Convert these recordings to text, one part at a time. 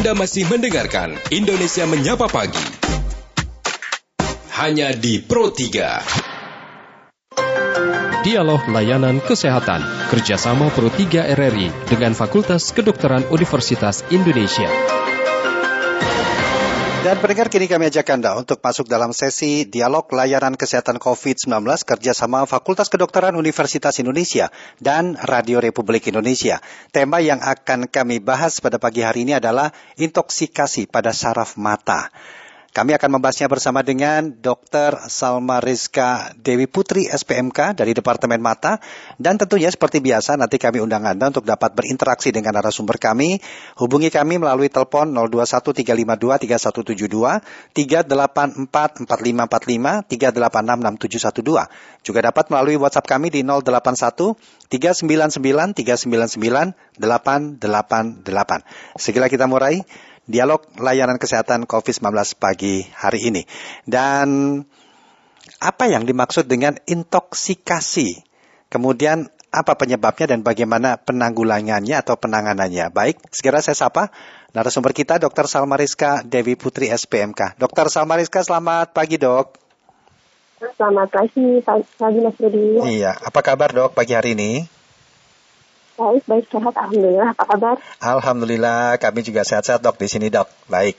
Anda masih mendengarkan Indonesia Menyapa Pagi. Hanya di Pro 3. Dialog Layanan Kesehatan kerjasama Pro 3 RRI dengan Fakultas Kedokteran Universitas Indonesia. Dan pendengar kini kami ajak Anda untuk masuk dalam sesi Dialog Layanan Kesehatan COVID-19 kerjasama Fakultas Kedokteran Universitas Indonesia dan Radio Republik Indonesia. Tema yang akan kami bahas pada pagi hari ini adalah intoksikasi pada saraf mata. Kami akan membahasnya bersama dengan Dr. Salma Rizka Dewi Putri SPMK dari Departemen Mata dan tentunya seperti biasa nanti kami undang Anda untuk dapat berinteraksi dengan narasumber kami. Hubungi kami melalui telepon 0213523172, 3844545, 3866712. Juga dapat melalui WhatsApp kami di 081 399 399 888. Segera kita mulai dialog layanan kesehatan COVID-19 pagi hari ini. Dan apa yang dimaksud dengan intoksikasi? Kemudian apa penyebabnya dan bagaimana penanggulangannya atau penanganannya? Baik, segera saya sapa narasumber kita Dr. Salma Rizka Dewi Putri SPMK. Dr. Salma Rizka, selamat pagi dok. Selamat pagi, pagi Mas Rudi. Iya, apa kabar dok pagi hari ini? Baik, baik sehat. Alhamdulillah. Apa kabar? Alhamdulillah, kami juga sehat-sehat dok di sini dok. Baik.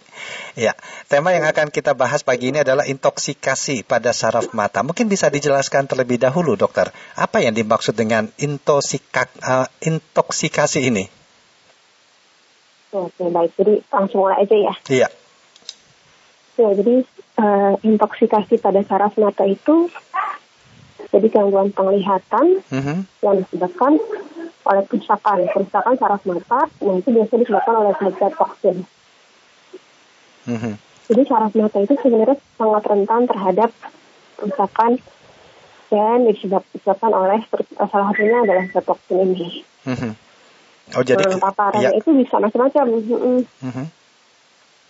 Ya, tema yang akan kita bahas pagi ini adalah intoksikasi pada saraf mata. Mungkin bisa dijelaskan terlebih dahulu dokter, apa yang dimaksud dengan uh, intoksikasi ini? Oke, baik. Jadi langsung mulai aja ya. Iya. Ya, jadi uh, intoksikasi pada saraf mata itu jadi gangguan penglihatan Mm -hmm. yang disebabkan oleh kerusakan, kerusakan saraf mata, nah itu biasanya disebabkan oleh zat toksin. Mm -hmm. Jadi saraf mata itu sebenarnya sangat rentan terhadap kerusakan dan disebabkan oleh salah satunya adalah zat toksin ini. Mm -hmm. Oh jadi nah, paparannya ya. itu bisa macam-macam, Mm-mm. Mm -hmm.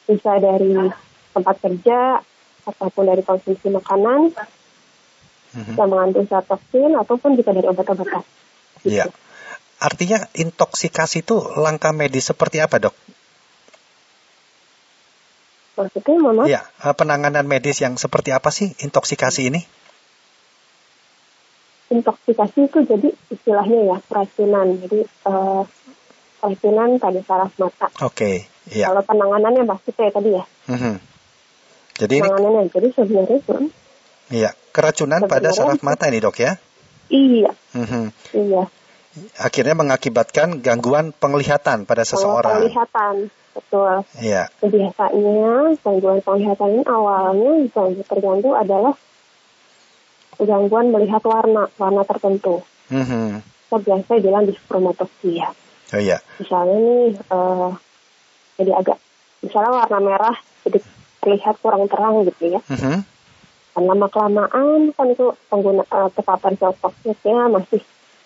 bisa dari tempat kerja ataupun dari konsumsi makanan Mhm. yang mengandung zat toksin ataupun juga dari obat-obatan. Gitu. Artinya intoksikasi itu langkah medis seperti apa dok? Maksudnya mama Iya, eh, penanganan medis yang seperti apa sih intoksikasi ini? intoksikasi itu jadi istilahnya ya keracunan. Jadi eh, keracunan pada saraf mata. Oke, iya. Kalau penanganannya pasti kayak tadi ya. Mhm. Jadi ini Penanganannya jadi sebenarnya hmm, iya keracunan pada Sebenarnya- saraf mata ini dok ya. iya Mhm. iya. Akhirnya mengakibatkan gangguan penglihatan pada seseorang. penglihatan betul. Iya. Biasanya gangguan penglihatan ini awalnya yang terganggu adalah gangguan melihat warna warna tertentu. Mhm. Kita biasa bilang diskromatopsia. Oh iya. Misalnya nih eh, jadi agak misalnya warna merah jadi terlihat kurang terang gitu ya. Mhm. Dan lama kelamaan kan itu pengguna terpapar zat toksiknya masih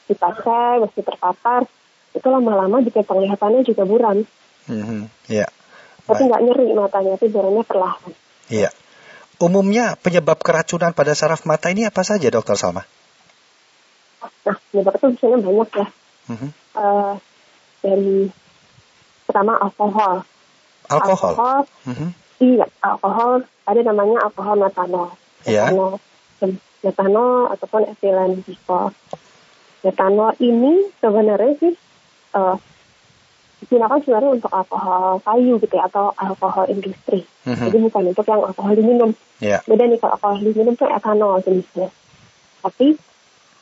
dipakai masih terpapar itu lama-lama juga penglihatannya juga buram Mhm. Iya. tapi nggak nyeri matanya tapi buramnya perlahan Iya. Umumnya penyebab keracunan pada saraf mata ini apa saja dokter Salma? nah penyebab itu biasanya banyak ya Mhm. Eh, dari pertama alkohol Alkohol. Mhm. iya alkohol ada namanya alkohol metanol Iya. metanol metanol ataupun etilen glikol metanol ini sebenarnya sih eh, digunakan sebenarnya untuk alkohol kayu gitu ya atau alkohol industri Mhm. jadi bukan untuk yang alkohol diminum Iya. beda nih kalau alkohol diminum itu etanol jenisnya tapi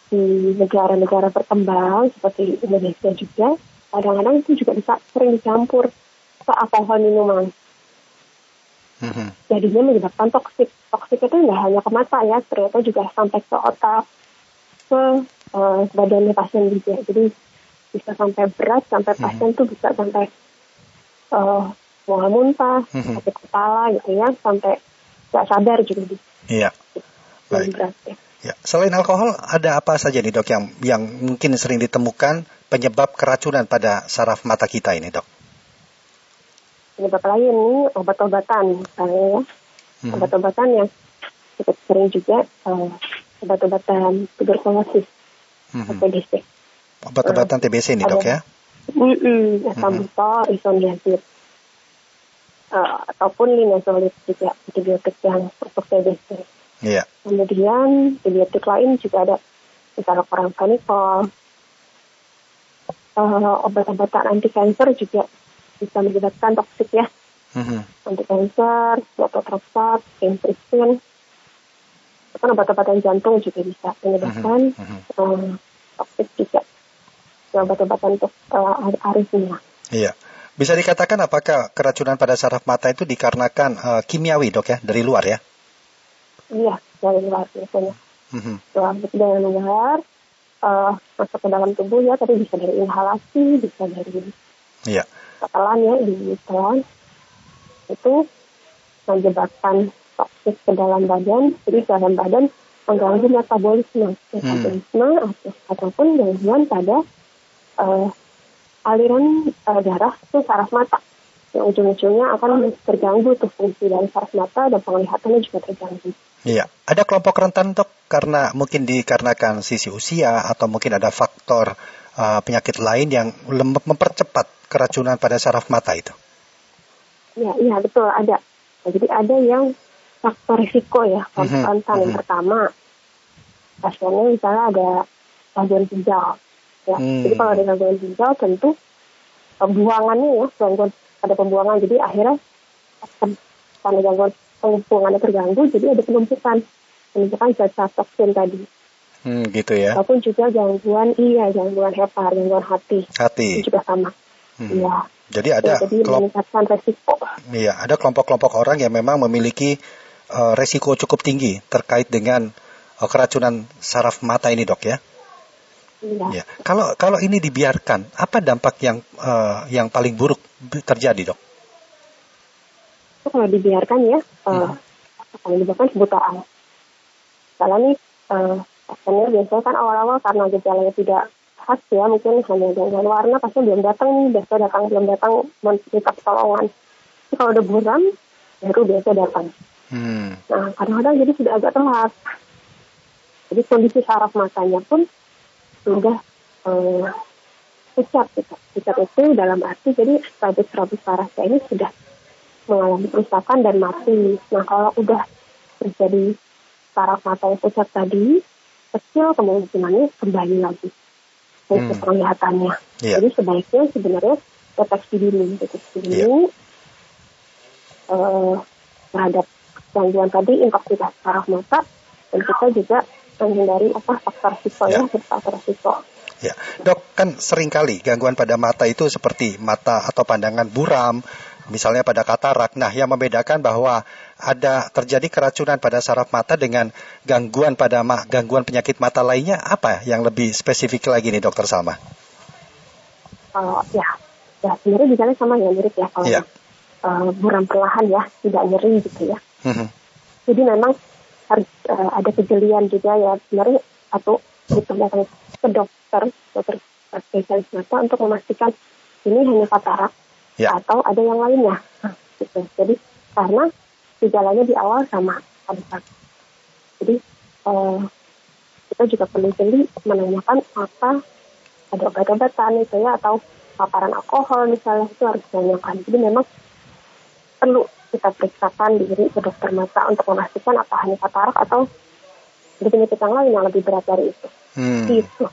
di negara-negara berkembang seperti Indonesia juga kadang-kadang itu juga bisa sering dicampur ke alkohol minuman Mhm. jadinya menyebabkan toksik. Toksik itu nggak hanya ke mata ya, ternyata juga sampai ke otak, ke eh, badannya pasien juga. Jadi bisa sampai berat, sampai Mhm. pasien tuh bisa sampai eh mual muntah, Mhm. sakit kepala gitu ya, sampai nggak sadar juga di Iya. Baik. berat ya. Ya. Selain alkohol, ada apa saja nih dok yang yang mungkin sering ditemukan penyebab keracunan pada saraf mata kita ini dok? Penyebab lain nih obat-obatan misalnya ya, Mhm. obat-obatan yang cukup sering juga eh, obat-obatan tuberkulosis Mhm. atau TBC. Obat-obatan TBC ini dok ya? Mm-mm, Ethambutol, isoniazid. uh, ataupun linezolid juga antibiotik yang untuk TBC. Iya. Kemudian antibiotik lain juga ada misalnya paracetamol, uh, obat-obatan anti kanker juga bisa menyebabkan toksik ya. Mhm. Anti kanker, methotrexate, gemcitabine, kan obat-obatan jantung juga bisa menyebabkan Mhm. um, toksik juga. Obat-obatan untuk uh. Iya. Bisa dikatakan apakah keracunan pada saraf mata itu dikarenakan eh, kimiawi dok ya dari luar ya? Iya, dari luar biasanya. Mhm. Setelah dari luar, uh, masuk ke dalam tubuh ya, tadi bisa dari inhalasi, bisa dari Iya. tetelan ya, di telan. Itu menyebabkan toksik ke dalam badan, jadi ke dalam badan mengganggu metabolisme, metabolisme atau, ataupun gangguan pada uh, aliran uh, darah ke saraf mata. Yang ujung-ujungnya akan terganggu tuh fungsi dari saraf mata dan penglihatannya juga terganggu. Iya. Ada kelompok rentan dok karena mungkin dikarenakan sisi usia atau mungkin ada faktor eh, penyakit lain yang mempercepat keracunan pada saraf mata itu. Ya, iya betul ada. Jadi ada yang faktor risiko ya, faktor Mhm, rentan yang mhm. pertama. Pasiennya misalnya ada gangguan ginjal. Ya, Hmm. jadi kalau ada gangguan ginjal tentu pembuangannya ya, gangguan pada pembuangan. Jadi akhirnya karena gangguan pembuangannya terganggu, jadi ada penumpukan, penumpukan zat-zat toksin tadi. Hmm, gitu ya. Ataupun juga gangguan iya, gangguan hepar, gangguan hati, Hati. itu juga sama. Hmm. Iya. Jadi ada Ya, jadi kelompok meningkatkan resiko. Iya, ada kelompok-kelompok orang yang memang memiliki eh, resiko cukup tinggi terkait dengan eh, keracunan saraf mata ini, dok ya. Iya. Ya. Kalau kalau ini dibiarkan, apa dampak yang eh, yang paling buruk terjadi, dok? kalau dibiarkan ya, Hmm. uh, kalau dibiarkan kebutaan. Misalnya nih, uh, pasiennya biasanya kan awal-awal karena gejalanya tidak khas ya, mungkin hanya gangguan warna, pasti belum datang nih, biasa datang, belum datang, minta pertolongan. Tapi kalau udah buram, baru biasa datang. Hmm. Nah, kadang-kadang jadi sudah agak telat. Jadi kondisi saraf matanya pun sudah uh, pucat. Gitu. Pucat itu dalam arti jadi rabus-rabus sarafnya ini sudah mengalami kerusakan dan mati. Nah, kalau udah terjadi saraf mata yang pucat tadi, kecil kemungkinannya kembali lagi Hmm. penglihatannya. Iya. Jadi sebaiknya sebenarnya deteksi dini, deteksi dini eh, terhadap gangguan tadi intoksitas saraf mata dan kita juga menghindari apa faktor risiko Ya. ya, faktor risiko. Ya, dok kan sering kali gangguan pada mata itu seperti mata atau pandangan buram, misalnya pada katarak. Nah, yang membedakan bahwa ada terjadi keracunan pada saraf mata dengan gangguan pada ma- gangguan penyakit mata lainnya apa yang lebih spesifik lagi nih, dokter Salma? Kalau ya, ya sebenarnya gejalanya sama ya mirip ya kalau Iya. eh, buram perlahan ya, tidak nyeri gitu ya. Mhm. Jadi memang harus eh, ada kejelian juga ya sebenarnya atau kita datang ke dokter, dokter spesialis mata untuk memastikan ini hanya katarak Ya. atau ada yang lainnya. Gitu. Jadi karena gejalanya di awal sama katarak. Jadi eh, kita juga perlu jeli menanyakan apa ada obat-obatan itu ya atau paparan alkohol misalnya itu harus ditanyakan. Jadi memang perlu kita periksakan diri ke dokter mata untuk memastikan apa hanya katarak atau penyakit yang lain yang lebih berat dari itu. Hmm. Gitu.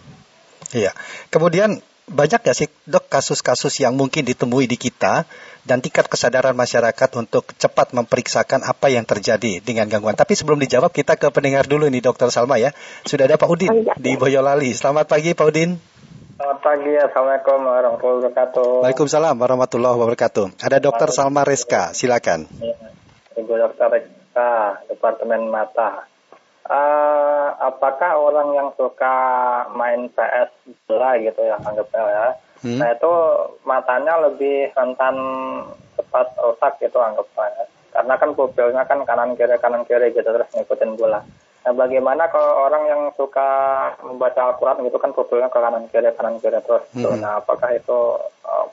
Iya. Kemudian banyak gak sih dok kasus-kasus yang mungkin ditemui di kita dan tingkat kesadaran masyarakat untuk cepat memeriksakan apa yang terjadi dengan gangguan. Tapi sebelum dijawab kita ke pendengar dulu nih dokter Salma ya. Sudah ada Pak Udin Oh, iya. di Boyolali. Selamat pagi Pak Udin. Selamat pagi, Assalamualaikum warahmatullahi wabarakatuh. Waalaikumsalam warahmatullahi wabarakatuh. Ada dokter Salma Reska, silakan. Ya, Ibu Dokter Reksa, Departemen Mata. Eh, apakah orang yang suka main PS bola gitu ya, anggapnya ya, Hmm. nah itu matanya lebih rentan cepat rusak gitu anggapnya ya. Karena kan pupilnya kan kanan kiri kanan kiri gitu terus ngikutin bola. Nah bagaimana kalau orang yang suka membaca Al-Quran gitu kan pupilnya ke kanan kiri kanan kiri terus. gitu. Hmm. Nah apakah itu eh,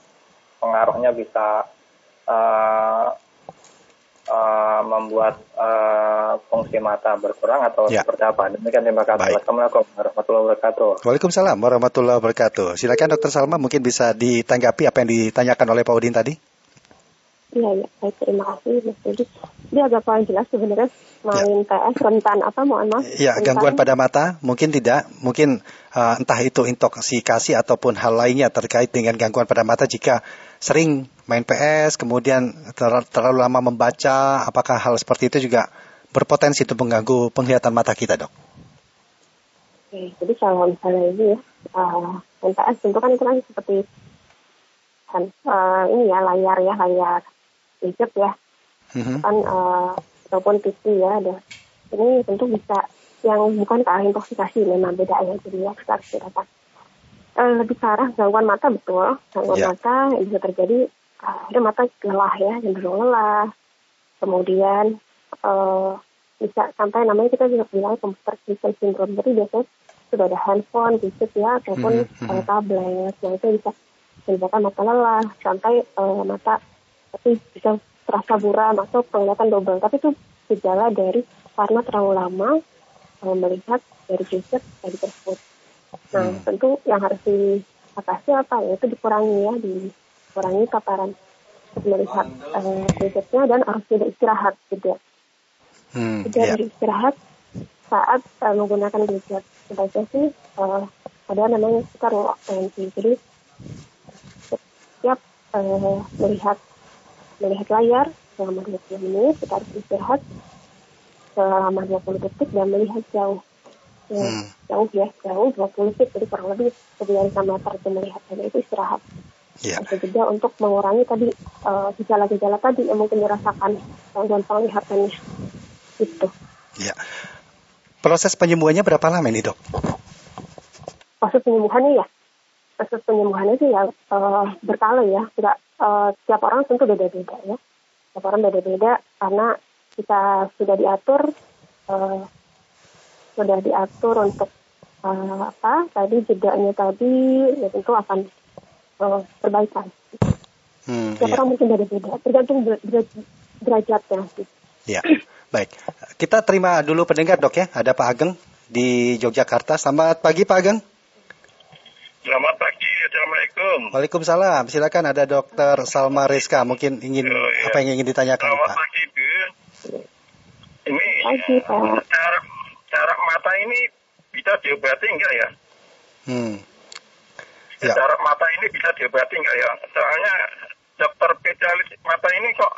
pengaruhnya bisa eh, eh, membuat eh, fungsi mata berkurang atau Ya. seperti apa? Demikian terima kasih. Baik. Assalamualaikum warahmatullahi wabarakatuh. Waalaikumsalam warahmatullahi wabarakatuh. Silakan dokter Salma mungkin bisa ditanggapi apa yang ditanyakan oleh Pak Udin tadi. Iya, iya. Baik, terima kasih, Mas Jadi, Dia agak kurang jelas sebenarnya main PS rentan apa, mohon maaf. Ya, rentan. gangguan pada mata mungkin tidak, mungkin uh, entah itu intoksikasi ataupun hal lainnya terkait dengan gangguan pada mata jika sering main PS, kemudian ter- terlalu lama membaca, apakah hal seperti itu juga berpotensi untuk mengganggu penglihatan mata kita, dok? Oke, jadi kalau misalnya ini ya, uh, tentu kan itu kan seperti kan, uh, ini ya layar ya, layar gadget ya, Mhm. kan uh, ataupun TV ya ada. Ini tentu bisa yang bukan ke arah intoksikasi memang beda ya jadi ya kita harus bedakan Eh, lebih ke arah gangguan mata betul. Gangguan Ya. mata yang bisa terjadi uh, ada mata lelah ya cenderung lelah. Kemudian eh, bisa sampai namanya kita juga bilang computer vision syndrome. Jadi biasanya sudah ada handphone gadget ya ataupun mhm. eh, tablet. Yang itu bisa menyebabkan mata lelah sampai eh, mata tapi bisa terasa buram atau penglihatan double. Tapi itu gejala dari karena terlalu lama melihat dari gadget tadi tersebut. Nah Hmm. tentu yang harus diatasi apa? Ya itu dikurangi ya dikurangi paparan melihat eh, gadgetnya dan harus tidak istirahat ya Hmm, tidak ya. beristirahat saat eh, menggunakan gadget. Sebaiknya sih eh, ada namanya kita roll attention jadi setiap eh, melihat melihat layar selama 20 menit kita harus istirahat selama 20 detik dan melihat jauh ya, Hmm. jauh ya jauh 20 detik jadi kurang lebih lebih dari sama meter itu melihat dan itu istirahat Ya. Ada juga untuk mengurangi tadi eh, gejala-gejala tadi yang mungkin dirasakan gangguan penglihatannya gitu Ya. Proses penyembuhannya berapa lama ini, dok? proses penyembuhannya ya proses penyembuhannya sih ya eh, berkala ya tidak eh, tiap orang tentu beda-beda ya tiap orang beda-beda karena kita sudah diatur eh, sudah diatur untuk eh, apa tadi jedanya tadi ya tentu akan eh, perbaikan Hmm, tiap ya. orang mungkin beda-beda tergantung der- deraj- derajatnya sih Ya, baik. Kita terima dulu pendengar dok ya. Ada Pak Ageng di Yogyakarta. Selamat pagi Pak Ageng. Selamat pagi, Assalamualaikum. Waalaikumsalam. Silakan ada Dokter Salma Rizka. Mungkin ingin Oh, iya. apa yang ingin ditanyakan Selamat Pak? pagi, Bu. Ini pagi pak cara, cara mata ini bisa diobati enggak ya? Hmm. Ya. Cara mata ini bisa diobati enggak ya? Soalnya dokter spesialis mata ini kok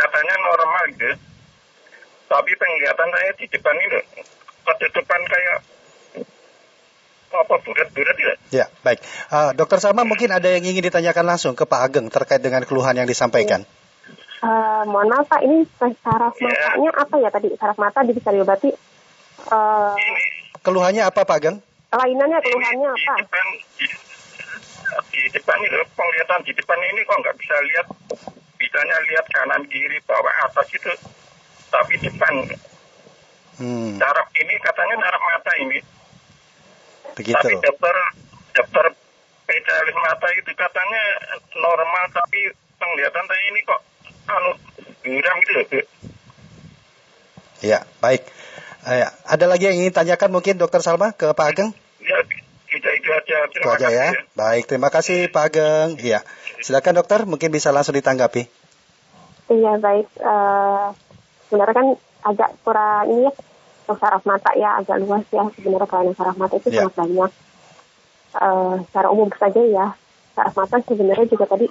katanya normal gitu. Tapi penglihatan saya di depan ini ketutupan kayak apa bulat-bulat ya? Ya, baik. Eh, Dokter Salma mungkin ada yang ingin ditanyakan langsung ke Pak Ageng terkait dengan keluhan yang disampaikan. Eh, mohon maaf pak ini saraf Ya. matanya apa ya tadi saraf mata bisa diobati eh, Ini Keluhannya apa Pak Ageng? kelainannya keluhannya di apa depan di, di depan itu penglihatan di depan ini kok nggak bisa lihat bisanya lihat kanan kiri bawah atas itu tapi depan Hmm, saraf ini katanya saraf mata ini begitu. tapi dokter dokter spesialis mata itu katanya normal tapi penglihatan saya ini kok anu buram gitu loh. Ya, baik. Eh, ada lagi yang ingin tanyakan mungkin Dokter Salma ke Pak Ageng? ya itu itu aja Itu terima aja kasih ya. Baik, terima kasih Pak Ageng. Iya. Silakan dokter, mungkin bisa langsung ditanggapi. Iya baik. Eh sebenarnya kan agak kurang ini ya saraf mata ya agak luas ya sebenarnya kelainan saraf mata itu Ya. sangat banyak. Eh secara umum saja ya saraf mata sebenarnya juga tadi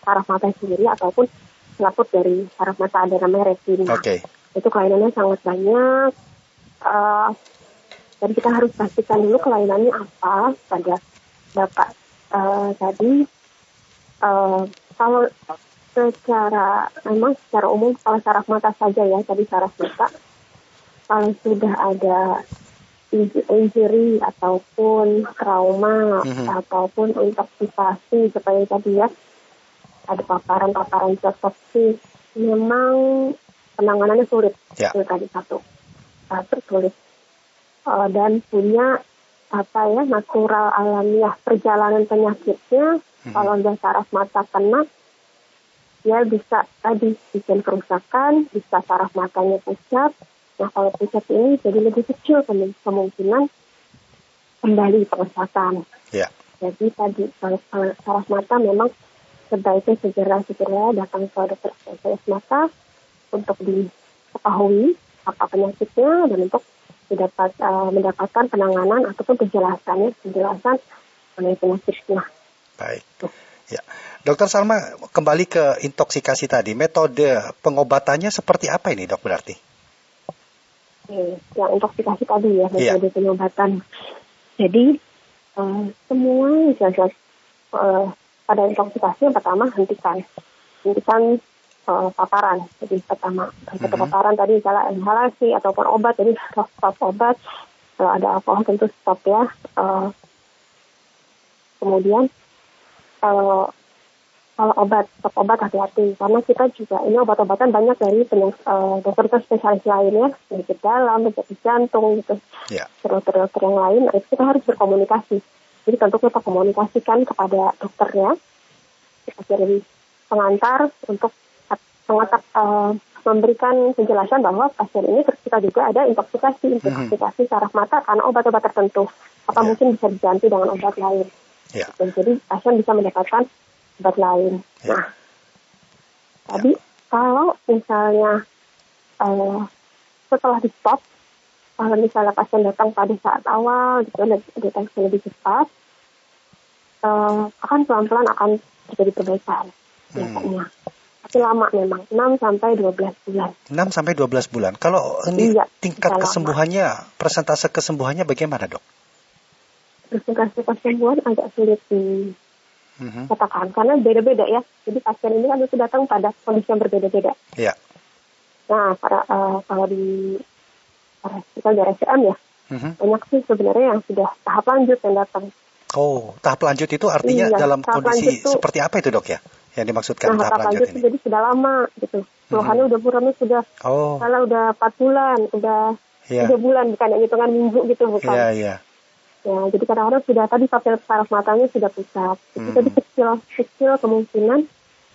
saraf mata sendiri ataupun selaput dari saraf mata ada namanya retina. Oke. Itu kelainannya sangat banyak. Eh dan kita harus pastikan dulu kelainannya apa pada bapak eh, tadi. Eh, kalau secara memang secara umum kalau saraf mata saja ya tadi saraf mata kalau sudah ada inj- injury ataupun trauma Mhm. ataupun intoksikasi seperti tadi ya ada paparan-paparan toksik memang penanganannya sulit Ya. itu tadi satu satu sulit Eh, dan punya apa ya natural alamiah perjalanan penyakitnya Mhm. kalau udah saraf mata kena dia bisa tadi bikin kerusakan bisa saraf matanya pucat nah kalau pucat ini jadi lebih kecil kemu- kemungkinan kembali pengesakan Ya. jadi tadi kalau saraf mata memang sebaiknya segera segera datang ke dokter spesialis mata untuk diketahui apa penyakitnya dan untuk didapat uh, mendapatkan penanganan ataupun penjelasan ya penjelasan mengenai penyakitnya. Baik. Ya. Dokter Salma, kembali ke intoksikasi tadi. Metode pengobatannya seperti apa ini dok berarti? Oke, yang intoksikasi tadi ya, metode ya. pengobatan. Jadi, uh, semua jelas uh, pada intoksikasi yang pertama hentikan. Hentikan uh, paparan. Jadi pertama, mm-hmm. paparan tadi misalnya inhalasi ataupun obat, jadi stop, stop obat. Kalau ada alkohol tentu stop ya. Uh, kemudian kalau kalau obat, stop obat hati-hati karena kita juga ini obat-obatan banyak dari penyakit uh, dokter spesialis lainnya, penyakit dalam, penyakit jantung gitu, yeah. dokter-dokter yang lain. Nah, kita harus berkomunikasi. Jadi tentu kita komunikasikan kepada dokternya, kita kirim pengantar untuk mengatak, uh, memberikan penjelasan bahwa pasien ini kita juga ada intoksikasi, mhm. intoksikasi mm-hmm. saraf mata karena obat-obat tertentu. Apa yeah. mungkin bisa diganti dengan obat lain? Yeah. Jadi pasien bisa mendapatkan obat lain. Yeah. Nah, tadi kalau misalnya uh, setelah di stop, kalau misalnya pasien datang pada saat awal gitu deteksi lebih cepat, uh, akan pelan-pelan akan terjadi perbaikan biasanya. Hmm. Tapi lama memang, 6 sampai 12 bulan. 6 sampai 12 bulan. Kalau ini iya, tingkat kesembuhannya, lama. persentase kesembuhannya bagaimana, Dok? Persentase kesembuhan agak sulit di mm-hmm. katakan karena beda-beda ya. Jadi pasien ini kan itu datang pada kondisi yang berbeda-beda. Iya. Nah, para, uh, kalau di kita di RSCM ya, mm-hmm. banyak sih sebenarnya yang sudah tahap lanjut yang datang. Oh, tahap lanjut itu artinya iya, dalam kondisi itu, seperti apa itu dok ya? yang dimaksudkan nah, tahap, lanjut, ini? Jadi sudah lama gitu. Keluhannya hmm. udah buramnya sudah oh. salah udah 4 bulan, udah yeah. 3 bulan bukan yang hitungan minggu gitu bukan. Iya, yeah, iya. Yeah. Ya, jadi kadang-kadang sudah tadi papil saraf matanya sudah pusat. Jadi hmm. tadi kecil kecil kemungkinan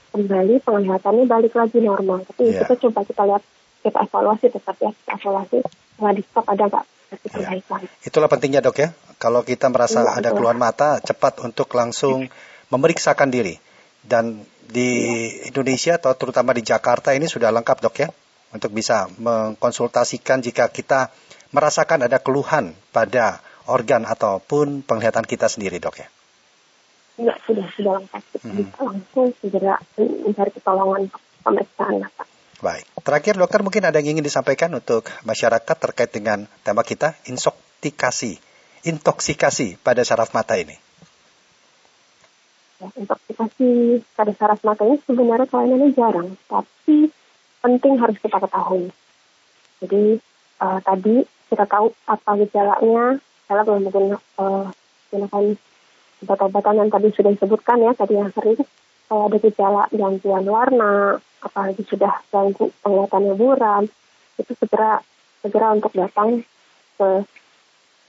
kembali penglihatannya balik lagi normal. Tapi yeah. kita coba kita lihat kita evaluasi tetap ya, kita evaluasi setelah di stop ada nggak. Ya. Itulah pentingnya dok ya. Kalau kita merasa ya, ada keluhan mata, cepat untuk langsung memeriksakan diri. Dan di Indonesia atau terutama di Jakarta ini sudah lengkap dok ya untuk bisa mengkonsultasikan jika kita merasakan ada keluhan pada organ ataupun penglihatan kita sendiri dok ya. Ya sudah sudah lengkap hmm. langsung segera mencari pertolongan pemeriksaan mata. Baik, terakhir dokter mungkin ada yang ingin disampaikan untuk masyarakat terkait dengan tema kita insoktikasi, intoksikasi pada saraf mata ini ya, intoksikasi pada saraf mata ini sebenarnya kelainannya jarang, tapi penting harus kita ketahui. Jadi uh, tadi kita tahu apa gejalanya, kalau belum uh, menggunakan obat-obatan yang tadi sudah disebutkan ya, tadi yang sering kalau ada gejala gangguan warna, apalagi sudah ganggu penglihatannya buram, itu segera segera untuk datang ke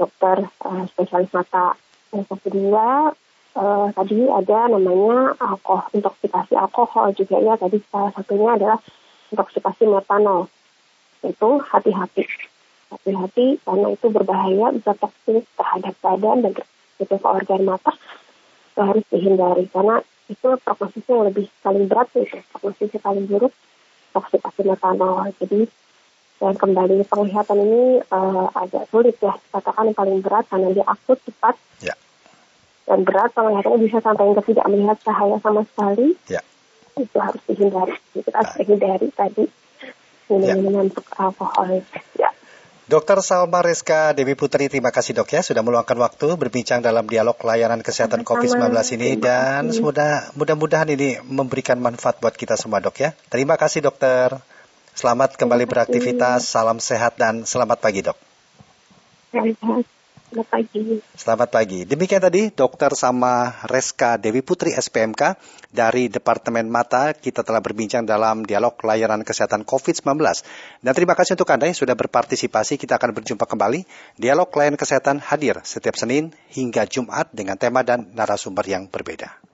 dokter uh, spesialis mata. Yang kedua, uh, tadi ada namanya alkohol, intoksikasi alkohol juga ya. Tadi salah satunya adalah intoksikasi metanol. Itu hati-hati. Hati-hati karena itu berbahaya, bisa toksik terhadap badan dan itu ke organ mata. Itu harus dihindari karena itu prognosisnya lebih paling berat itu. Prognosisnya paling buruk toksikasi metanol. Jadi dan kembali penglihatan ini uh, agak sulit ya katakan yang paling berat karena dia akut cepat ya dan berat penglihatannya bisa sampai hingga tidak melihat cahaya sama sekali. Ya. Itu harus dihindari. Kita harus dihindari tadi minum-minuman ya. alkohol. Ya. Dokter Salma Reska Dewi Putri, terima kasih dok ya sudah meluangkan waktu berbincang dalam dialog layanan kesehatan COVID-19 ini dan semoga mudah-mudahan ini memberikan manfaat buat kita semua dok ya. Terima kasih dokter. Selamat kembali beraktivitas, salam sehat dan selamat pagi dok. Selamat Selamat pagi. Selamat pagi. Demikian tadi dokter sama Reska Dewi Putri SPMK dari Departemen Mata. Kita telah berbincang dalam dialog layanan kesehatan COVID-19. Dan terima kasih untuk Anda yang sudah berpartisipasi. Kita akan berjumpa kembali. Dialog layanan kesehatan hadir setiap Senin hingga Jumat dengan tema dan narasumber yang berbeda.